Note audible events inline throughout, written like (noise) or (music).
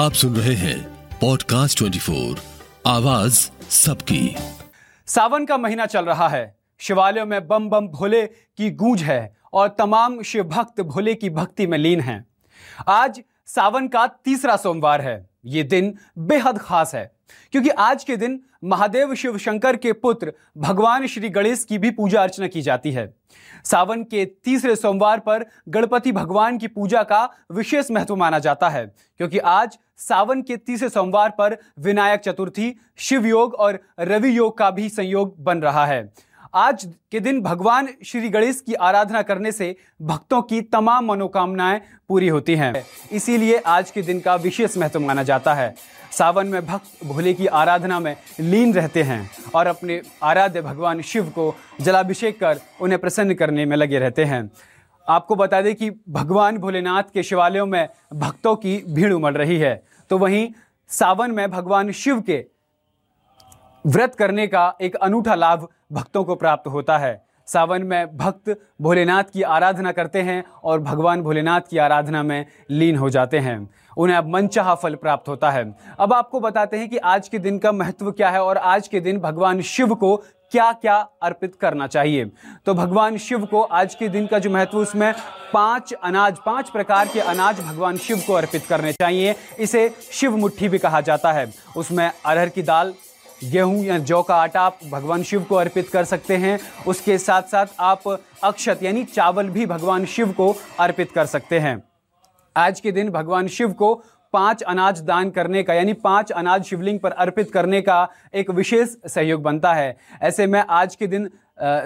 आप सुन रहे हैं पॉडकास्ट 24 आवाज़ सबकी। सावन का महीना चल रहा है। शिवालयों में बम बम भोले की गूंज है और तमाम शिव भक्त भोले की भक्ति में लीन हैं। आज सावन का तीसरा सोमवार है। ये दिन बेहद खास है, क्योंकि आज के दिन महादेव शिव शंकर के पुत्र भगवान श्री गणेश की भी पूजा अर्चना की जाती है। सावन के तीसरे सोमवार पर गणपति भगवान की पूजा का विशेष महत्व माना जाता है, क्योंकि आज सावन के तीसरे सोमवार पर विनायक चतुर्थी, शिव योग और रवि योग का भी संयोग बन रहा है। आज के दिन भगवान श्री गणेश की आराधना करने से भक्तों की तमाम मनोकामनाएँ पूरी होती हैं। इसीलिए आज के दिन का विशेष महत्व माना जाता है। सावन में भक्त भोले की आराधना में लीन रहते हैं और अपने आराध्य भगवान शिव को जलाभिषेक कर उन्हें प्रसन्न करने में लगे रहते हैं। आपको बता दें कि भगवान भोलेनाथ के शिवालयों में भक्तों की भीड़ उमड़ रही है। तो वहीं सावन में भगवान शिव के व्रत करने का एक अनूठा लाभ भक्तों को प्राप्त होता है। सावन में भक्त भोलेनाथ की आराधना करते हैं और भगवान भोलेनाथ की आराधना में लीन हो जाते हैं। उन्हें अब मनचाहा फल प्राप्त होता है। अब आपको बताते हैं कि आज के दिन का महत्व क्या है और आज के दिन भगवान शिव को क्या क्या अर्पित करना चाहिए? तो भगवान शिव को आज के दिन का जो महत्व, उसमें पाँच अनाज, पाँच प्रकार के अनाज भगवान शिव को अर्पित करने चाहिए। इसे शिव मुट्ठी भी कहा जाता है। उसमें अरहर की दाल, गेहूँ या जौ का आटा आप भगवान शिव को अर्पित कर सकते हैं। उसके साथ साथ आप अक्षत यानी चावल भी भगवान शिव को अर्पित कर सकते हैं। आज के दिन भगवान शिव को पाँच अनाज दान करने का, यानी पाँच अनाज शिवलिंग पर अर्पित करने का एक विशेष सहयोग बनता है। ऐसे में आज के दिन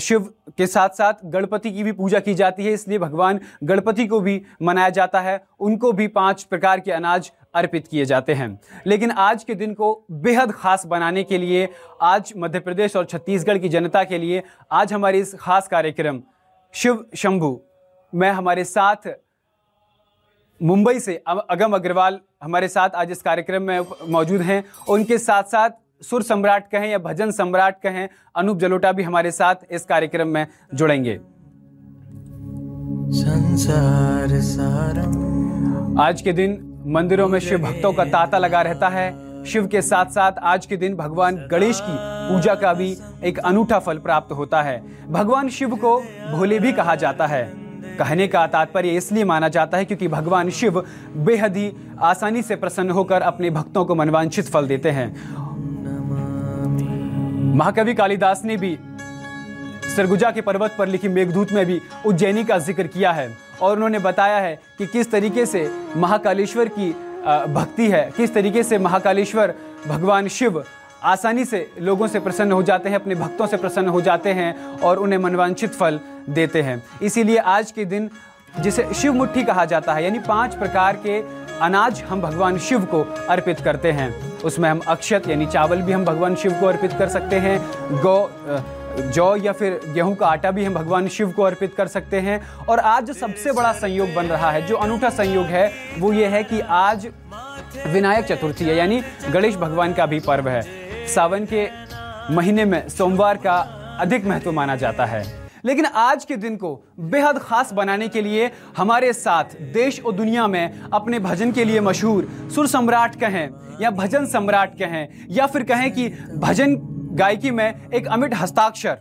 शिव के साथ साथ गणपति की भी पूजा की जाती है, इसलिए भगवान गणपति को भी मनाया जाता है। उनको भी पाँच प्रकार के अनाज अर्पित किए जाते हैं। लेकिन आज के दिन को बेहद खास बनाने के लिए, आज मध्य प्रदेश और छत्तीसगढ़ की जनता के लिए आज हमारे इस खास कार्यक्रम, शिव शंभु, में हमारे साथ मुंबई से अगम अग्रवाल हमारे साथ आज इस कार्यक्रम में मौजूद हैं। उनके साथ साथ सुर सम्राट कहें या भजन सम्राट कहें अनूप जलोटा भी हमारे साथ इस कार्यक्रम में जुड़ेंगे। संसार सारम आज के दिन मंदिरों में शिव भक्तों का तांता लगा रहता है। शिव के साथ साथ आज के दिन भगवान गणेश की पूजा का भी एक अनूठा फल प्राप्त होता है। भगवान शिव को भोले भी कहा जाता है। कहने का तात्पर्य इसलिए माना जाता है क्योंकि भगवान शिव बेहद ही आसानी से प्रसन्न होकर अपने भक्तों को मनवांछित फल देते हैं। महाकवि कालिदास ने भी सरगुजा के पर्वत पर लिखी मेघदूत में भी उज्जैनी का ज़िक्र किया है और उन्होंने बताया है कि किस तरीके से महाकालेश्वर की भक्ति है, किस तरीके से महाकालेश्वर भगवान शिव आसानी से लोगों से प्रसन्न हो जाते हैं, अपने भक्तों से प्रसन्न हो जाते हैं और उन्हें मनवांछित फल देते हैं। इसीलिए आज के दिन जिसे शिव मुट्ठी कहा जाता है, यानी पाँच प्रकार के अनाज हम भगवान शिव को अर्पित करते हैं। उसमें हम अक्षत, यानी चावल भी हम भगवान शिव को अर्पित कर सकते हैं। गौ जौ या फिर गेहूँ का आटा भी हम भगवान शिव को अर्पित कर सकते हैं। और आज जो सबसे बड़ा संयोग बन रहा है, जो अनूठा संयोग है, वो ये है कि आज विनायक चतुर्थी है, यानी गणेश भगवान का भी पर्व है। सावन के महीने में सोमवार का अधिक महत्व माना जाता है। लेकिन आज के दिन को बेहद खास बनाने के लिए हमारे साथ देश और दुनिया में अपने भजन के लिए मशहूर सुर सम्राट कहें या भजन सम्राट कहें, या फिर कहें कि भजन गायकी में एक अमिट हस्ताक्षर।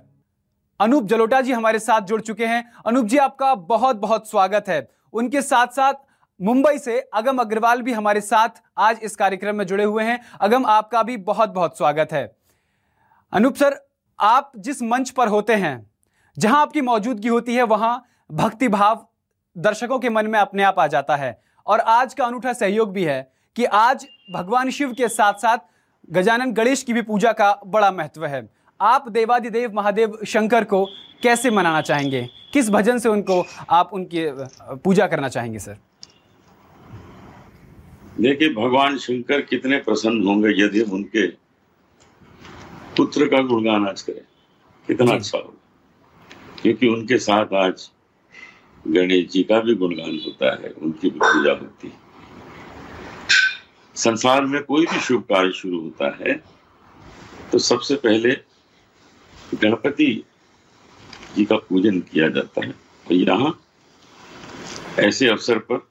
अनूप जलोटा जी हमारे साथ जुड़ चुके हैं। अनूप जी, आपका बहुत बहुत स्वागत है। उनके साथ साथ मुंबई से अगम अग्रवाल भी हमारे साथ आज इस कार्यक्रम में जुड़े हुए हैं। अगम, आपका भी बहुत बहुत स्वागत है। अनूप सर, आप जिस मंच पर होते हैं जहाँ आपकी मौजूदगी होती है वहाँ भक्ति भाव दर्शकों के मन में अपने आप आ जाता है। और आज का अनूठा सहयोग भी है कि आज भगवान शिव के साथ साथ गजानन गणेश की भी पूजा का बड़ा महत्व है। आप देवादिदेव महादेव शंकर को कैसे मनाना चाहेंगे? किस भजन से उनको आप उनकी पूजा करना चाहेंगे सर? देखिए भगवान शंकर कितने प्रसन्न होंगे यदि हम उनके पुत्र का गुणगान आज करें। कितना अच्छा होगा। क्योंकि उनके साथ आज गणेश जी का भी गुणगान होता है, उनकी भी पूजा होती है। संसार में कोई भी शुभ कार्य शुरू होता है तो सबसे पहले गणपति जी का पूजन किया जाता है। और यहाँ ऐसे अवसर पर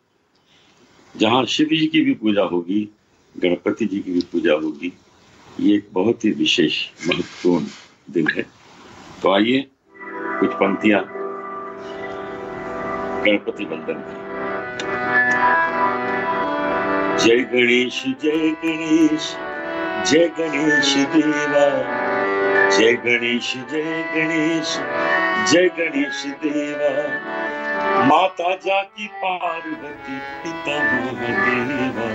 जहाँ शिव जी की भी पूजा होगी, गणपति जी की भी पूजा होगी, ये एक बहुत ही विशेष, महत्वपूर्ण दिन है। तो आइए कुछ पंक्तियाँ गणपति बंदन की जय गणेश जय गणेश जय गणेश देवा। जय गणेश जय गणेश जय गणेश देवा। माता जाकी पार्वती, पिता महादेवा।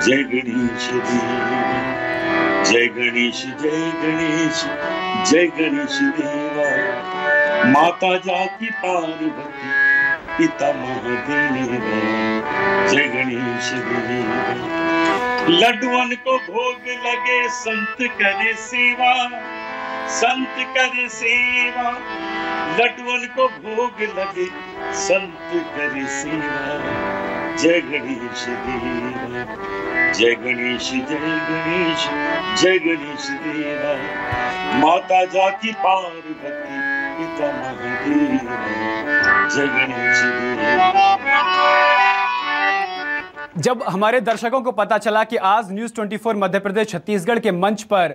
जय गणेश देवा। जय गणेश जय गणेश जय गणेश देवा। माता जाकी पार्वती, पिता महादेवा, जय गणेश लड्डुअन को भोग लगे, संत करे सेवा, संत करे सेवा। लड्डुअन को भोग लगे, संत करे सेवा। जय गणेश देवा, जय गणेश जय गणेश जय गणेश देवा। माता जाति पार्वती जब हमारे दर्शकों को पता चला कि आज न्यूज़ 24 मध्य प्रदेश, छत्तीसगढ़ के मंच पर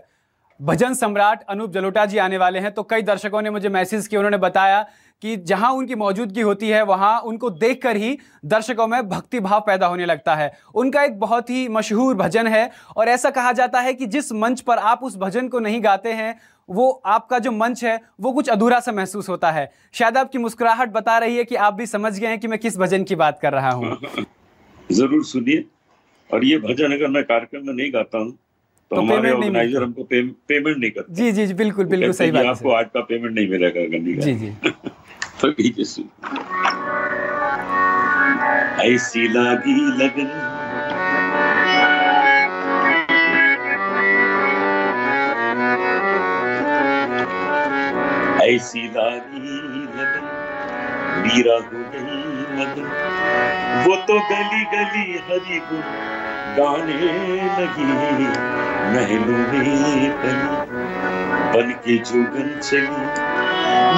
भजन सम्राट अनूप जलोटा जी आने वाले हैं तो कई दर्शकों ने मुझे मैसेज किया, उन्होंने बताया कि जहाँ उनकी मौजूदगी होती है, वहाँ उनको देखकर ही दर्शकों में भक्ति भाव पैदा होने लगता है। उनका एक बहुत ही मशहूर भजन है, और ऐसा कहा जाता है कि जिस मंच पर आप उस भजन को नहीं गाते हैं वो आपका जो मंच है वो कुछ अधूरा सा महसूस होता है। शायद आपकी मुस्कुराहट बता रही है कि आप भी समझ गए हैं कि मैं किस भजन की बात कर रहा हूँ। ज़रूर सुनिए। और ये भजन अगर मैं कार्यक्रम में नहीं गाता हूँ तो, तो हमारे ऑर्गेनाइजर हमको पे, पेमेंट नहीं करते। जी जी जी बिल्कुल बिल्कुल सही बात आपको आज का पेमेंट नहीं मिलेगा गंदी जी जी। (laughs) तो सुन ऐसी लागी लगन ऐसी लागी लगन मीरा हो गई मगन वो तो गली गली हरी गुन गाने लगी, महलों में पली। बन के जोगन चली,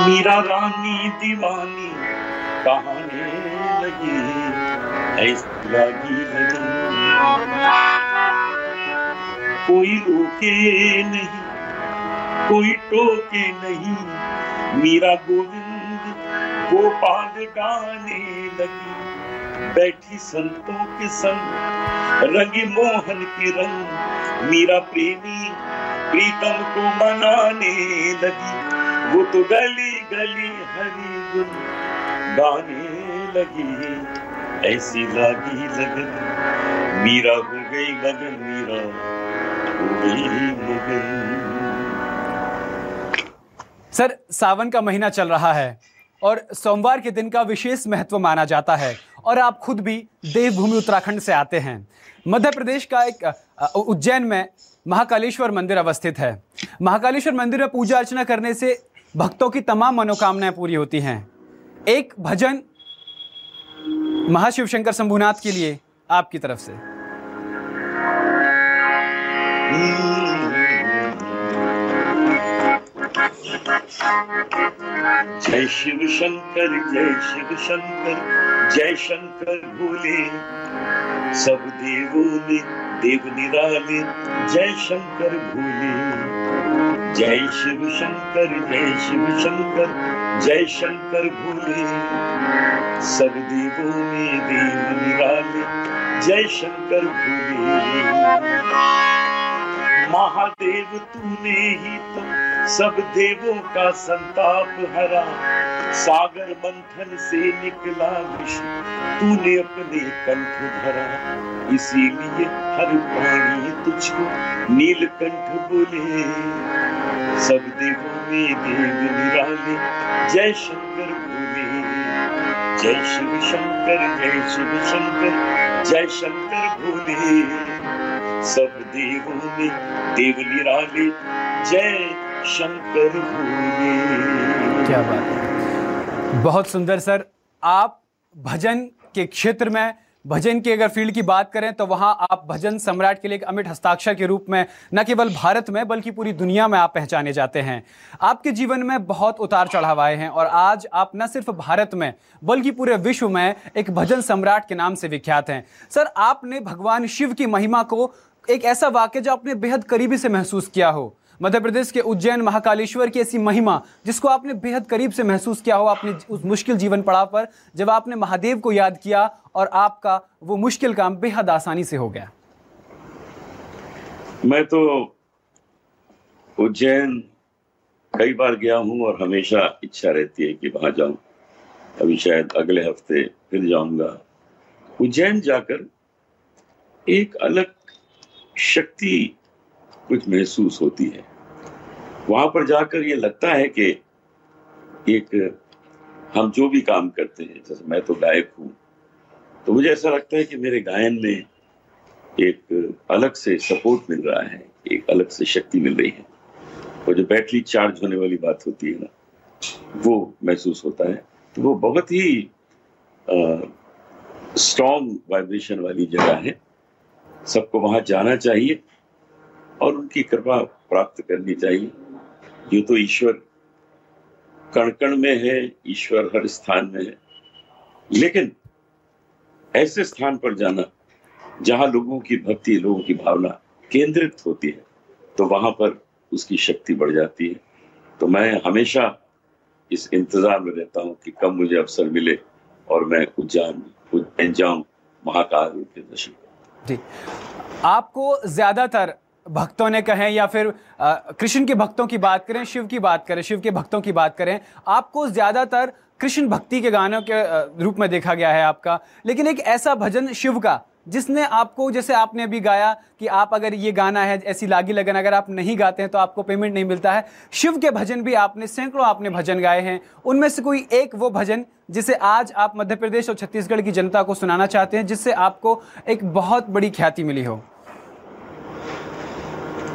मीरा रानी दीवानी कहाने लगी। ऐसी लागी लगन कोई रोके नहीं कोई टोके नहीं। मीरा गोविंद गोपाल गाने लगी। बैठी संतों के संग, रंगी मोहन के रंग। मीरा प्रेमी प्रीतम को मनाने लगी। वो तो गली गली हरी गुन गाने लगी। ऐसी लागी लगन, मीरा हो गई मगन मीरा हो गई मगन सर, सावन का महीना चल रहा है और सोमवार के दिन का विशेष महत्व माना जाता है और आप खुद भी देवभूमि उत्तराखंड से आते हैं। मध्य प्रदेश का एक उज्जैन में महाकालेश्वर मंदिर अवस्थित है। महाकालेश्वर मंदिर में पूजा अर्चना करने से भक्तों की तमाम मनोकामनाएँ पूरी होती हैं। एक भजन महाशिव शंकर शंभुनाथ के लिए आपकी तरफ़ से। जय शिव शंकर, जय शिव शंकर, जय शंकर भोले सब देवों में देव निराले, जय शंकर भोले जय शिव शंकर, जय शिव शंकर, जय शंकर भोले सब देवों में देव निराले, जय शंकर भोले महादेव, तूने ही तो सब देवों का संताप हरा। सागर मंथन से निकला विष्णु तूने अपने कंठ धरा। इसीलिए हर प्राणी तुझको नीलकंठ बोले। सब देवों में देव निराले, जय शंकर बोले। जय शिव शंकर, जय शिव शंकर। जय शंकर भूमि, सब देवों में देव निराले जय शंकर भूमि। क्या बात है। बहुत सुंदर, सर। आप भजन के क्षेत्र में भजन की अगर फ़ील्ड की बात करें तो वहाँ आप भजन सम्राट के लिए एक अमिट हस्ताक्षर के रूप में, न केवल भारत में, बल्कि पूरी दुनिया में आप पहचाने जाते हैं। आपके जीवन में बहुत उतार चढ़ाव आए हैं, और आज आप न सिर्फ़ भारत में, बल्कि पूरे विश्व में एक भजन सम्राट के नाम से विख्यात हैं। सर, आपने भगवान शिव की महिमा को एक ऐसा वाक्य जो आपने बेहद करीबी से महसूस किया हो मध्य प्रदेश के उज्जैन महाकालेश्वर की ऐसी महिमा, जिसको आपने बेहद करीब से महसूस किया हो अपने उस मुश्किल जीवन पड़ाव पर, जब आपने महादेव को याद किया और आपका वो मुश्किल काम बेहद आसानी से हो गया। मैं तो उज्जैन कई बार गया हूँ और हमेशा इच्छा रहती है कि वहाँ जाऊँ। अभी शायद अगले हफ़्ते फिर जाऊँगा। उज्जैन जाकर एक अलग शक्ति कुछ महसूस होती है। वहाँ पर जाकर ये लगता है कि एक हम जो भी काम करते हैं, जैसे मैं तो गायक हूँ तो मुझे ऐसा लगता है कि मेरे गायन में एक अलग से सपोर्ट मिल रहा है, एक अलग से शक्ति मिल रही है। और जो बैटरी चार्ज होने वाली बात होती है ना, वो महसूस होता है। तो वो बहुत ही स्ट्रॉन्ग वाइब्रेशन वाली जगह है। सबको वहाँ जाना चाहिए। और उनकी कृपा प्राप्त करनी चाहिए। ये तो ईश्वर कण कण में है, ईश्वर हर स्थान में है। लेकिन ऐसे स्थान पर जाना, जहाँ लोगों की भक्ति, लोगों की भावना केंद्रित होती है तो वहाँ पर उसकी शक्ति बढ़ जाती है। तो मैं हमेशा इस इंतज़ार में रहता हूँ कि कब मुझे अवसर मिले और मैं उज्जैन उज्जैन जाऊँ महाकाल के दर्शन। जी। आपको ज़्यादातर भक्तों ने कहें या फिर कृष्ण के भक्तों की बात करें, शिव की बात करें, शिव के भक्तों की बात करें, आपको ज़्यादातर कृष्ण भक्ति के गानों के रूप में देखा गया है आपका। लेकिन एक ऐसा भजन शिव का, जिसने आपको, जैसे आपने अभी गाया कि आप अगर ये गाना है, ऐसी लागी लगन अगर आप नहीं गाते हैं तो आपको पेमेंट नहीं मिलता है। शिव के भजन भी आपने, सैकड़ों आपने भजन गाए हैं। उनमें से कोई एक वो भजन, जिसे आज आप मध्य प्रदेश और छत्तीसगढ़ की जनता को सुनाना चाहते हैं, जिससे आपको एक बहुत बड़ी ख्याति मिली हो।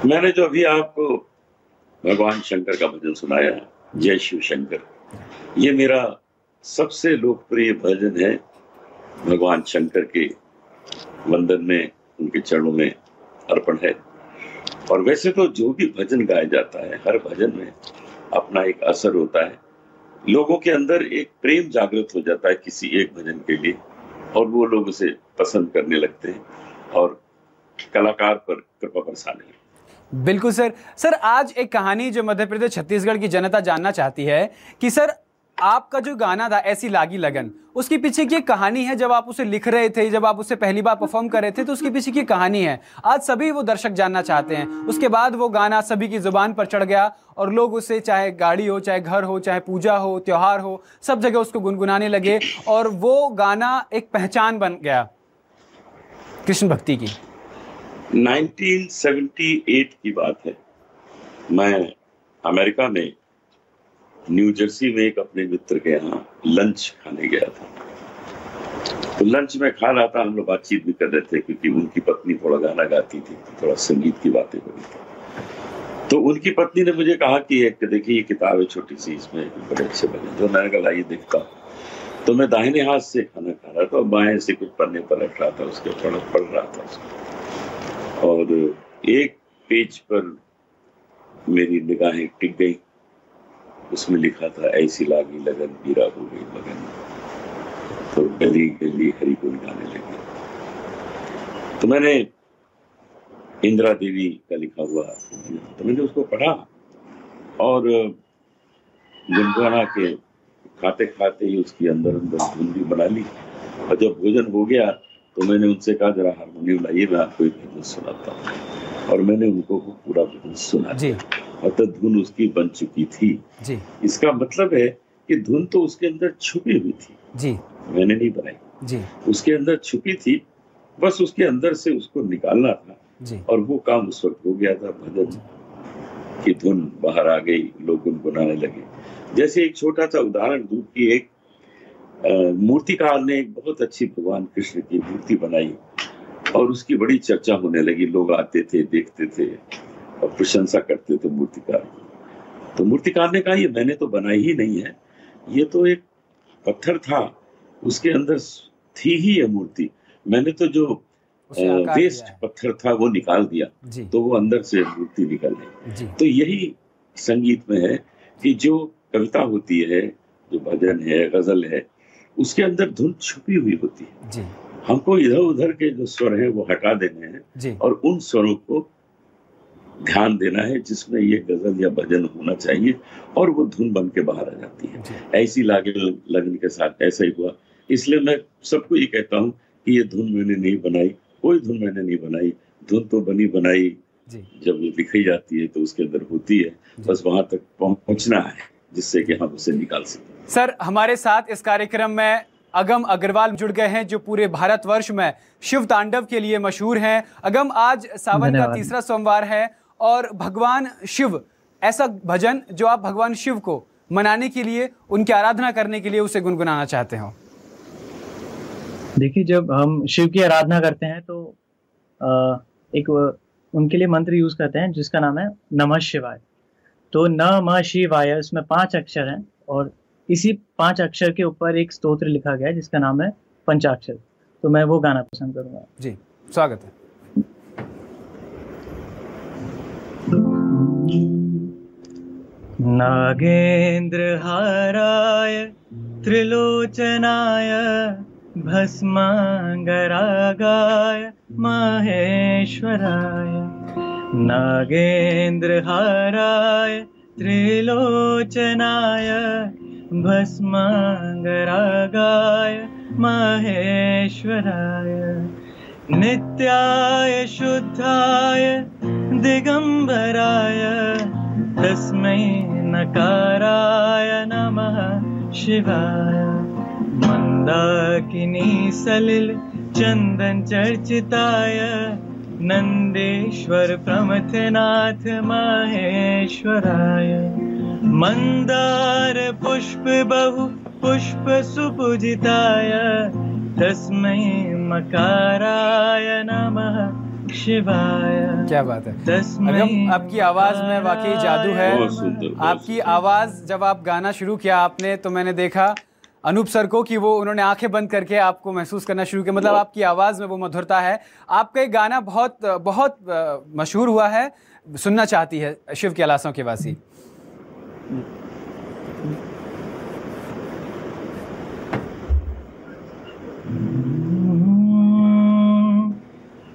मैंने जो अभी आपको भगवान शंकर का भजन सुनाया, जय शिव शंकर। ये मेरा सबसे लोकप्रिय भजन है भगवान शंकर के वंदन में, उनके चरणों में अर्पण है। और वैसे तो जो भी भजन गाया जाता है, हर भजन में अपना एक असर होता है। लोगों के अंदर एक प्रेम जागृत हो जाता है किसी एक भजन के लिए, और वो लोग उसे पसंद करने लगते हैं, और कलाकार पर कृपा बरसाने लगते बिल्कुल सर। सर, आज एक कहानी जो मध्य प्रदेश छत्तीसगढ़ की जनता जानना चाहती है कि सर, आपका जो गाना था, ऐसी लागी लगन, उसके पीछे की कहानी है, जब आप उसे लिख रहे थे, जब आप उसे पहली बार परफॉर्म कर रहे थे तो उसके पीछे की कहानी है। आज सभी वो दर्शक जानना चाहते हैं। उसके बाद वो गाना सभी की ज़ुबान पर चढ़ गया और लोग उसे, चाहे गाड़ी हो, चाहे घर हो, चाहे पूजा हो, त्योहार हो, सब जगह उसको गुनगुनाने लगे और वो गाना एक पहचान बन गया, कृष्ण भक्ति की। 1978 की बात है। मैं अमेरिका में, न्यू जर्सी में एक अपने मित्र के यहाँ लंच खाने गया था। तो लंच में खा रहा था, हम लोग बातचीत भी कर रहे थे क्योंकि उनकी पत्नी थोड़ा गाना गाती थी, थोड़ा संगीत की बातें हो रही थी। तो उनकी पत्नी ने मुझे कहा कि एक, देखिए, ये किताब है छोटी सी, इसमें बड़े अच्छे बने। जो मैंने कहा ये देखता तो मैं दाहिने हाथ से खाना खा रहा था और बाएँ से कुछ पन्ने पर रख रहा था, उसके पढ़ पढ़ रहा था उसको। और एक पेज पर मेरी निगाहें टिक गई। उसमें लिखा था, ऐसी लागी लगन बीरा हो गई लगन। तो गली गली हरी बोल गाने लगे। तो मैंने इंदिरा देवी का लिखा हुआ तो मैंने उसको पढ़ा और गुनगुना के खाते खाते ही उसकी अंदर अंदर धुन भी बना ली। और जब भोजन हो गया तो मैंने उनसे कहा जरा हारमोनियम लाइए मैं आपको एक भजन सुनाता हूँ। और मैंने उनको पूरा भजन सुना जी। और तो धुन उसकी बन चुकी थी। जी। इसका मतलब है कि धुन तो उसके अंदर छुपी हुई थी। जी। मैंने नहीं बनाई। जी। उसके अंदर छुपी थी बस उसके अंदर से उसको निकालना था। जी। और वो काम उस वक्त हो गया था भजन की धुन बाहर आ गई लोग गुनगुनाने लगे। जैसे एक छोटा सा उदाहरण दूध की एक मूर्तिकार ने एक बहुत अच्छी भगवान कृष्ण की मूर्ति बनाई और उसकी बड़ी चर्चा होने लगी। लोग आते थे देखते थे और प्रशंसा करते थे मूर्तिकार तो मूर्तिकार ने कहा ये मैंने तो बनाई ही नहीं है। ये तो एक पत्थर था। उसके अंदर थी ही यह मूर्ति। मैंने तो जो वेस्ट पत्थर था वो निकाल दिया। तो वो अंदर से मूर्ति निकल गई तो यही संगीत में है कि जो कविता होती है जो भजन है गज़ल है उसके अंदर धुन छुपी हुई होती है। जी। हमको इधर उधर के जो स्वर हैं वो हटा देने हैं और उन स्वरों को ध्यान देना है जिसमें ये गज़ल या भजन होना चाहिए और वो धुन बन के बाहर आ जाती है। ऐसी लागे लगन के साथ ऐसा ही हुआ। इसलिए मैं सबको ये कहता हूँ कि ये धुन मैंने नहीं बनाई कोई धुन मैंने नहीं बनाई। धुन तो बनी बनाई। जी। जब वो लिखी जाती है तो उसके अंदर होती है। बस वहाँ तक पहुँचना है। जिससे कि हम उसे निकाल सकें। सर हमारे साथ इस कार्यक्रम में अगम अग्रवाल जुड़ गए हैं जो पूरे भारतवर्ष में शिव तांडव के लिए मशहूर हैं। अगम आज सावन का तीसरा सोमवार है और भगवान शिव ऐसा भजन जो आप भगवान शिव को मनाने के लिए उनकी आराधना करने के लिए उसे गुनगुनाना चाहते हो। देखिए जब हम शिव की आराधना करते हैं तो एक उनके लिए मंत्र यूज़ करते हैं जिसका नाम है नमः शिवाय। तो नमः शिवाय उसमें पाँच अक्षर हैं और इसी पाँच अक्षर के ऊपर एक स्तोत्र लिखा गया है जिसका नाम है पंचाक्षर। तो मैं वो गाना पसंद करूँगा। जी स्वागत है। नागेन्द्र हाराय त्रिलोचनाय भस्माङ्गरागाय महेश्वराय। नागेन्द्र हाराय त्रिलोचनाय भस्माङ्गरागाय महेश्वराय नित्याय शुद्धाय दिगम्बराय तस्मै नकाराय नमः शिवाय मन्दाकिनी सलिल चन्दन चर्चिताय नन्देश्वर प्रमथनाथ महेश्वराय। मन्दार पुष्प बहु पुष्प सुपूजिताय। तस्मै मकाराय नमः शिवाय। क्या बात है। अगम आपकी आवाज़ में वाकई जादू है। आपकी आवाज़ जब आप गाना शुरू किया आपने तो मैंने देखा अनूप सर को कि वो उन्होंने आँखें बंद करके आपको महसूस करना शुरू किया। मतलब आपकी आवाज़ में वो मधुरता है। आपका एक गाना बहुत बहुत मशहूर हुआ है सुनना चाहती है शिव के अलासों के वासी।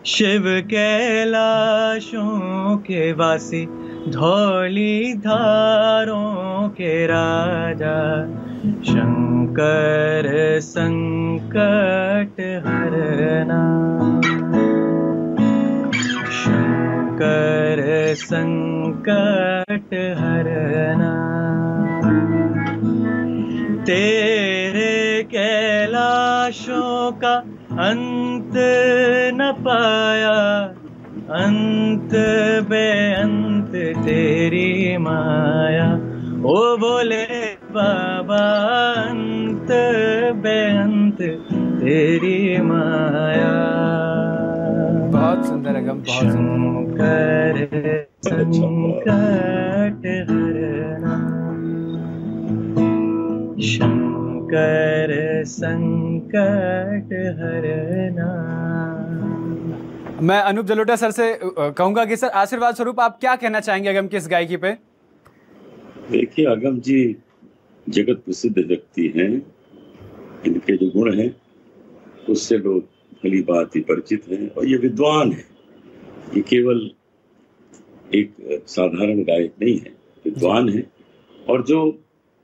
शिव कैलाशों के वासी धौली धारों के राजा शंकर संकट हरना शंकर संकट हरना तेरे कैलाशों का अंत न पाया, अंत बेअंत तेरी माया। ओ बोले बाबा अंत बेअंत तेरी माया। बहुत सुंदर अगम बहुत सुंदर। शंकर संकट हरना। शंकर संकट हरना। मैं अनूप जलोटा सर से कहूँगा कि सर आशीर्वाद स्वरूप आप क्या कहना चाहेंगे अगम की इस गायकी पे? देखिए अगम जी जगत प्रसिद्ध व्यक्ति हैं इनके जो गुण हैं उससे लोग भली बात ही परिचित हैं और ये विद्वान है। ये केवल एक साधारण गायक नहीं है विद्वान है। और जो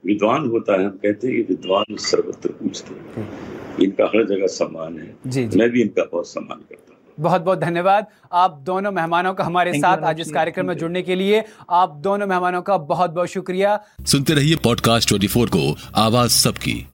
विद्वान होता है हम कहते हैं कि विद्वान सर्वत्र पूछते हैं। इनका हर जगह सम्मान है। जी जी। मैं भी इनका बहुत सम्मान करता हूँ। बहुत बहुत धन्यवाद। आप दोनों मेहमानों का हमारे Thank साथ आज इस कार्यक्रम में जुड़ने के लिए आप दोनों मेहमानों का बहुत बहुत शुक्रिया। सुनते रहिए पॉडकास्ट 24 को आवाज़ सबकी।